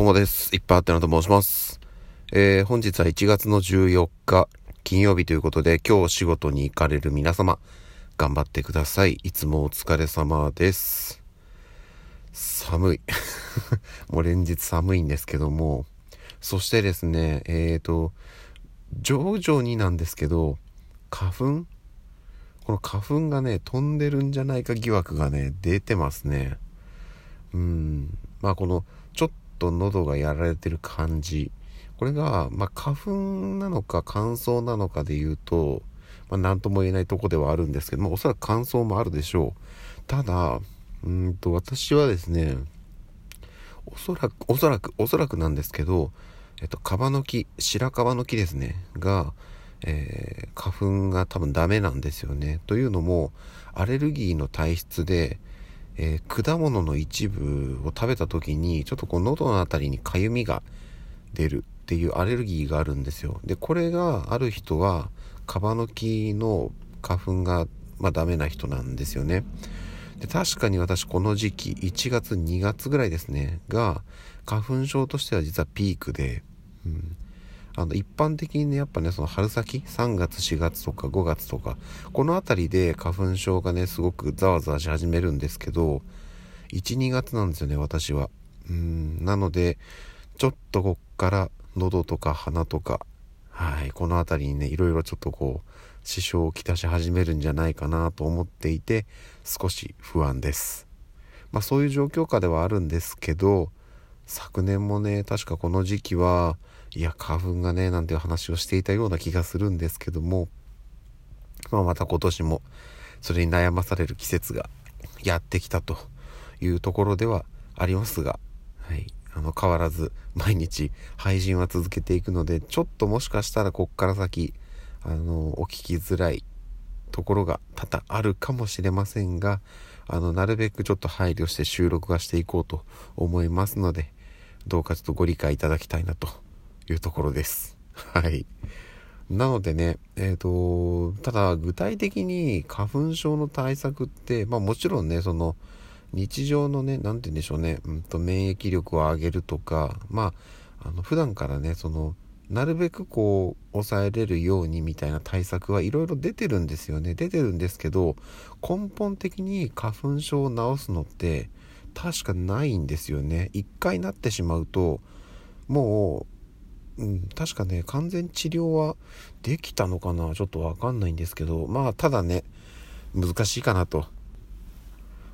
どうもです。いっぱいあってなと申します。えー、本日は1月の14日、金曜日ということで、今日仕事に行かれる皆様、頑張ってください。いつもお疲れ様です。寒い。もう連日寒いんですけども、そしてですね、えーと、徐々になんですけど、花粉？この花粉がね、飛んでるんじゃないか疑惑がね、出てますね。うん。まあこの、と喉がやられてる感じ。これが、まあ、花粉なのか乾燥なのかで言うと、まあ、何とも言えないとこではあるんですけども、おそらく乾燥もあるでしょう。ただ、うんと、私はですね、おそらく、おそらく、おそらくなんですけど、えっと、カバの木、白樺の木ですね、が、えー、花粉が多分ダメなんですよね。というのも、アレルギーの体質で、えー、果物の一部を食べた時にちょっとこう喉の辺りにかゆみが出るっていうアレルギーがあるんですよ。でこれがある人はカバの木の花粉がまあダメな人なんですよね。で確かに私この時期1月2月ぐらいですねが花粉症としては実はピークで、うん、あの一般的にねやっぱねその春先3月4月とか5月とかこの辺りで花粉症がねすごくざわざわし始めるんですけど12月なんですよね私は。うんなのでちょっとこっから喉とか鼻とかはいこの辺りにねいろいろちょっとこう支障をきたし始めるんじゃないかなと思っていて少し不安です。まあそういう状況下ではあるんですけど昨年もね確かこの時期はいや、花粉がね、なんていう話をしていたような気がするんですけども、まあ、また今年もそれに悩まされる季節がやってきたというところではありますが、はい、あの変わらず毎日配信は続けていくのでちょっともしかしたらこっから先あのお聞きづらいところが多々あるかもしれませんがあのなるべくちょっと配慮して収録はしていこうと思いますのでどうかちょっとご理解いただきたいなというところです。はい。なのでね、えっ、ー、と、ただ具体的に花粉症の対策って、まあもちろんね、その日常のね、何て言うんでしょうね、うんと免疫力を上げるとか、まあ、あの普段からね、その、なるべくこう抑えれるようにみたいな対策はいろいろ出てるんですよね。出てるんですけど、根本的に花粉症を治すのって確かないんですよね。一回なってしまうと、もううん、確かね、完全治療はできたのかなちょっとわかんないんですけど、まあ、ただね、難しいかなと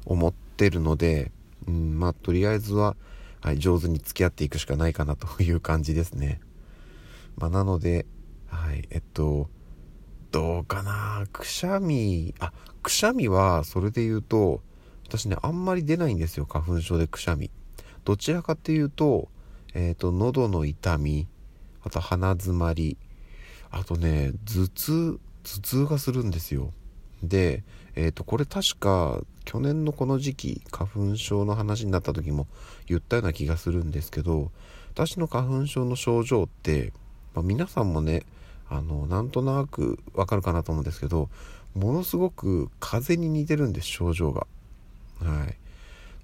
思ってるので、うん、まあ、とりあえずは、はい、上手に付き合っていくしかないかなという感じですね。まあ、なので、はい、えっと、どうかなくしゃみ、あ、くしゃみは、それで言うと、私ね、あんまり出ないんですよ、花粉症でくしゃみ。どちらかっていうと、えっ、ー、と、喉の痛み、あと鼻づまり。あとね頭痛頭痛がするんですよ。でえっ、ー、とこれ確か去年のこの時期花粉症の話になった時も言ったような気がするんですけど私の花粉症の症状って、まあ、皆さんもねあのなんとなくわかるかなと思うんですけどものすごく風邪に似てるんです症状が。はい。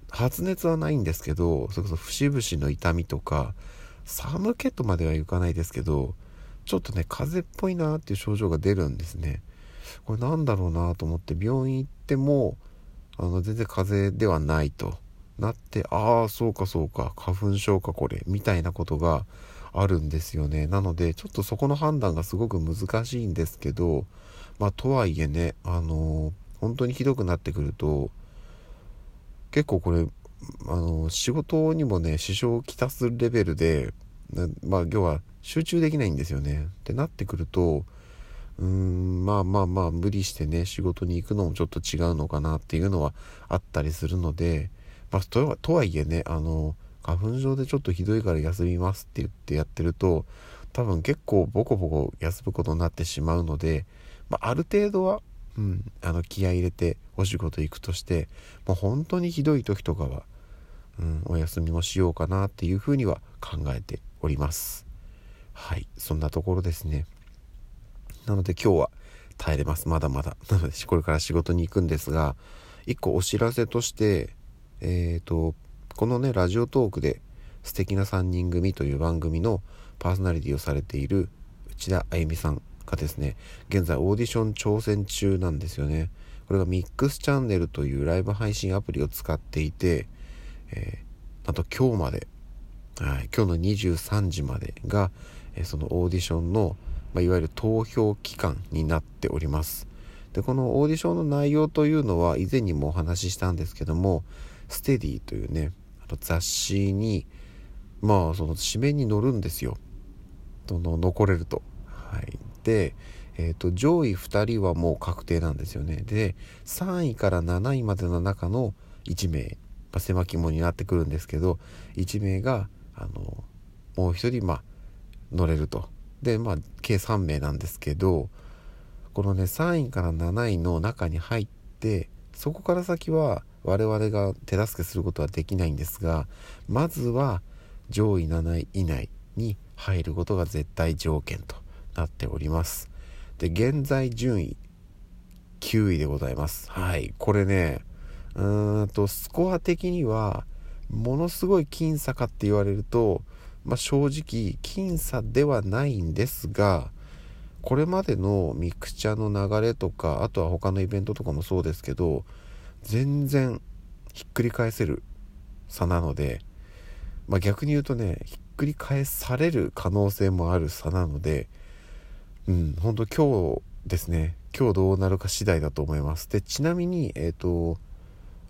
発熱はないんですけどそれこそ節々の痛みとか寒気とまではいかないですけどちょっとね風邪っぽいなっていう症状が出るんですね。これなんだろうなと思って病院行ってもあの全然風邪ではないとなってああそうかそうか花粉症かこれみたいなことがあるんですよね。なのでちょっとそこの判断がすごく難しいんですけどまあとはいえねあのー、本当にひどくなってくると結構これあの仕事にもね支障をきたすレベルでまあ要は集中できないんですよね。ってなってくるとうーんまあまあまあ無理してね仕事に行くのもちょっと違うのかなっていうのはあったりするので、まあ、ととはいえねあの花粉症でちょっとひどいから休みますって言ってやってると多分結構ボコボコ休むことになってしまうので、まあ、ある程度はうん、あの気合入れてお仕事行くとしてもう本当にひどい時とかはうん、お休みもしようかなっていうふうには考えております。はいそんなところですね。なので今日は耐えれます。まだまだ。なのでこれから仕事に行くんですが一個お知らせとしてえっ、ー、とこのねラジオトークで素敵な3人組という番組のパーソナリティをされている内田あゆみさんがですね、現在オーディション挑戦中なんですよね。これがミックスチャンネルというライブ配信アプリを使っていて、えー、あと今日まで、はい、今日の23時までが、え、そのオーディションの、まあ、いわゆる投票期間になっております。で、このオーディションの内容というのは以前にもお話ししたんですけども、ステディというね、あの雑誌に、まあ、その紙面に載るんですよ。その残れると。はい。で、えーと、上位2人はもう確定なんですよね。で3位から7位までの中の1名、まあ、狭き門になってくるんですけど1名があのもう1人まあ乗れると。でまあ計3名なんですけどこのね3位から7位の中に入ってそこから先は我々が手助けすることはできないんですがまずは上位7位以内に入ることが絶対条件となっております。で、現在順位9位でございます。はい。これね、うんと、スコア的には、ものすごい僅差かって言われると、まあ、正直、僅差ではないんですが、これまでのミクチャの流れとか、あとは他のイベントとかもそうですけど、全然ひっくり返せる差なので、まあ、逆に言うとね、ひっくり返される可能性もある差なので、うん、本当今日ですね、今日どうなるか次第だと思います。で、ちなみに、えっ、ー、と、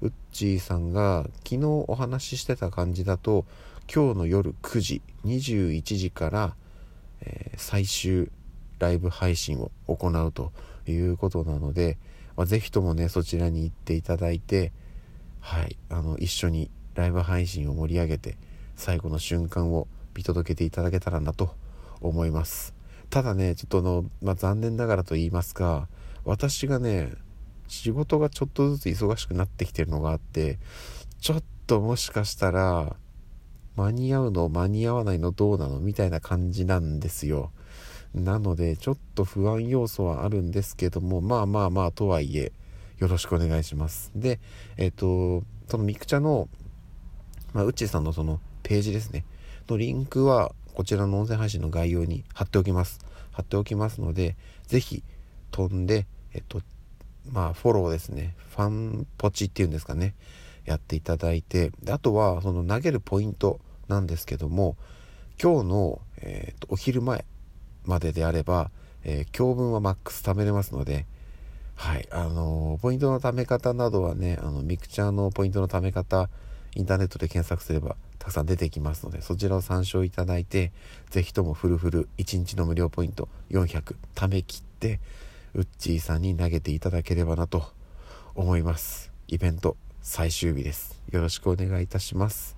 ウッチーさんが昨日お話ししてた感じだと、今日の夜9時、21時から、えー、最終ライブ配信を行うということなので、まあ、ぜひともね、そちらに行っていただいて、はい、あの、一緒にライブ配信を盛り上げて、最後の瞬間を見届けていただけたらなと思います。ただね、ちょっとの、まあ、残念ながらと言いますか、私がね、仕事がちょっとずつ忙しくなってきてるのがあって、ちょっともしかしたら、間に合うの間に合わないのどうなのみたいな感じなんですよ。なので、ちょっと不安要素はあるんですけども、まあまあまあ、とはいえ、よろしくお願いします。で、えっ、ー、と、そのミクチャの、まあ、うっちーさんのそのページですね、のリンクは、こちらの音声配信の概要に貼っておきます。貼っておきますので、ぜひ飛んで、えっと、まあ、フォローですね。ファンポチっていうんですかね。やっていただいて、あとは、その投げるポイントなんですけども、今日の、えー、とお昼前までであれば、えー、教文はマックス貯めれますので、はい、あのー、ポイントの貯め方などはね、あの、ミクチャーのポイントの貯め方、インターネットで検索すればたくさん出てきますので、そちらを参照いただいて、ぜひともフルフル1日の無料ポイント400貯め切って、ウッチーさんに投げていただければなと思います。イベント最終日です。よろしくお願いいたします。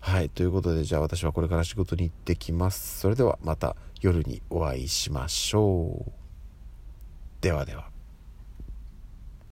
はい。ということで、じゃあ私はこれから仕事に行ってきます。それではまた夜にお会いしましょう。ではでは。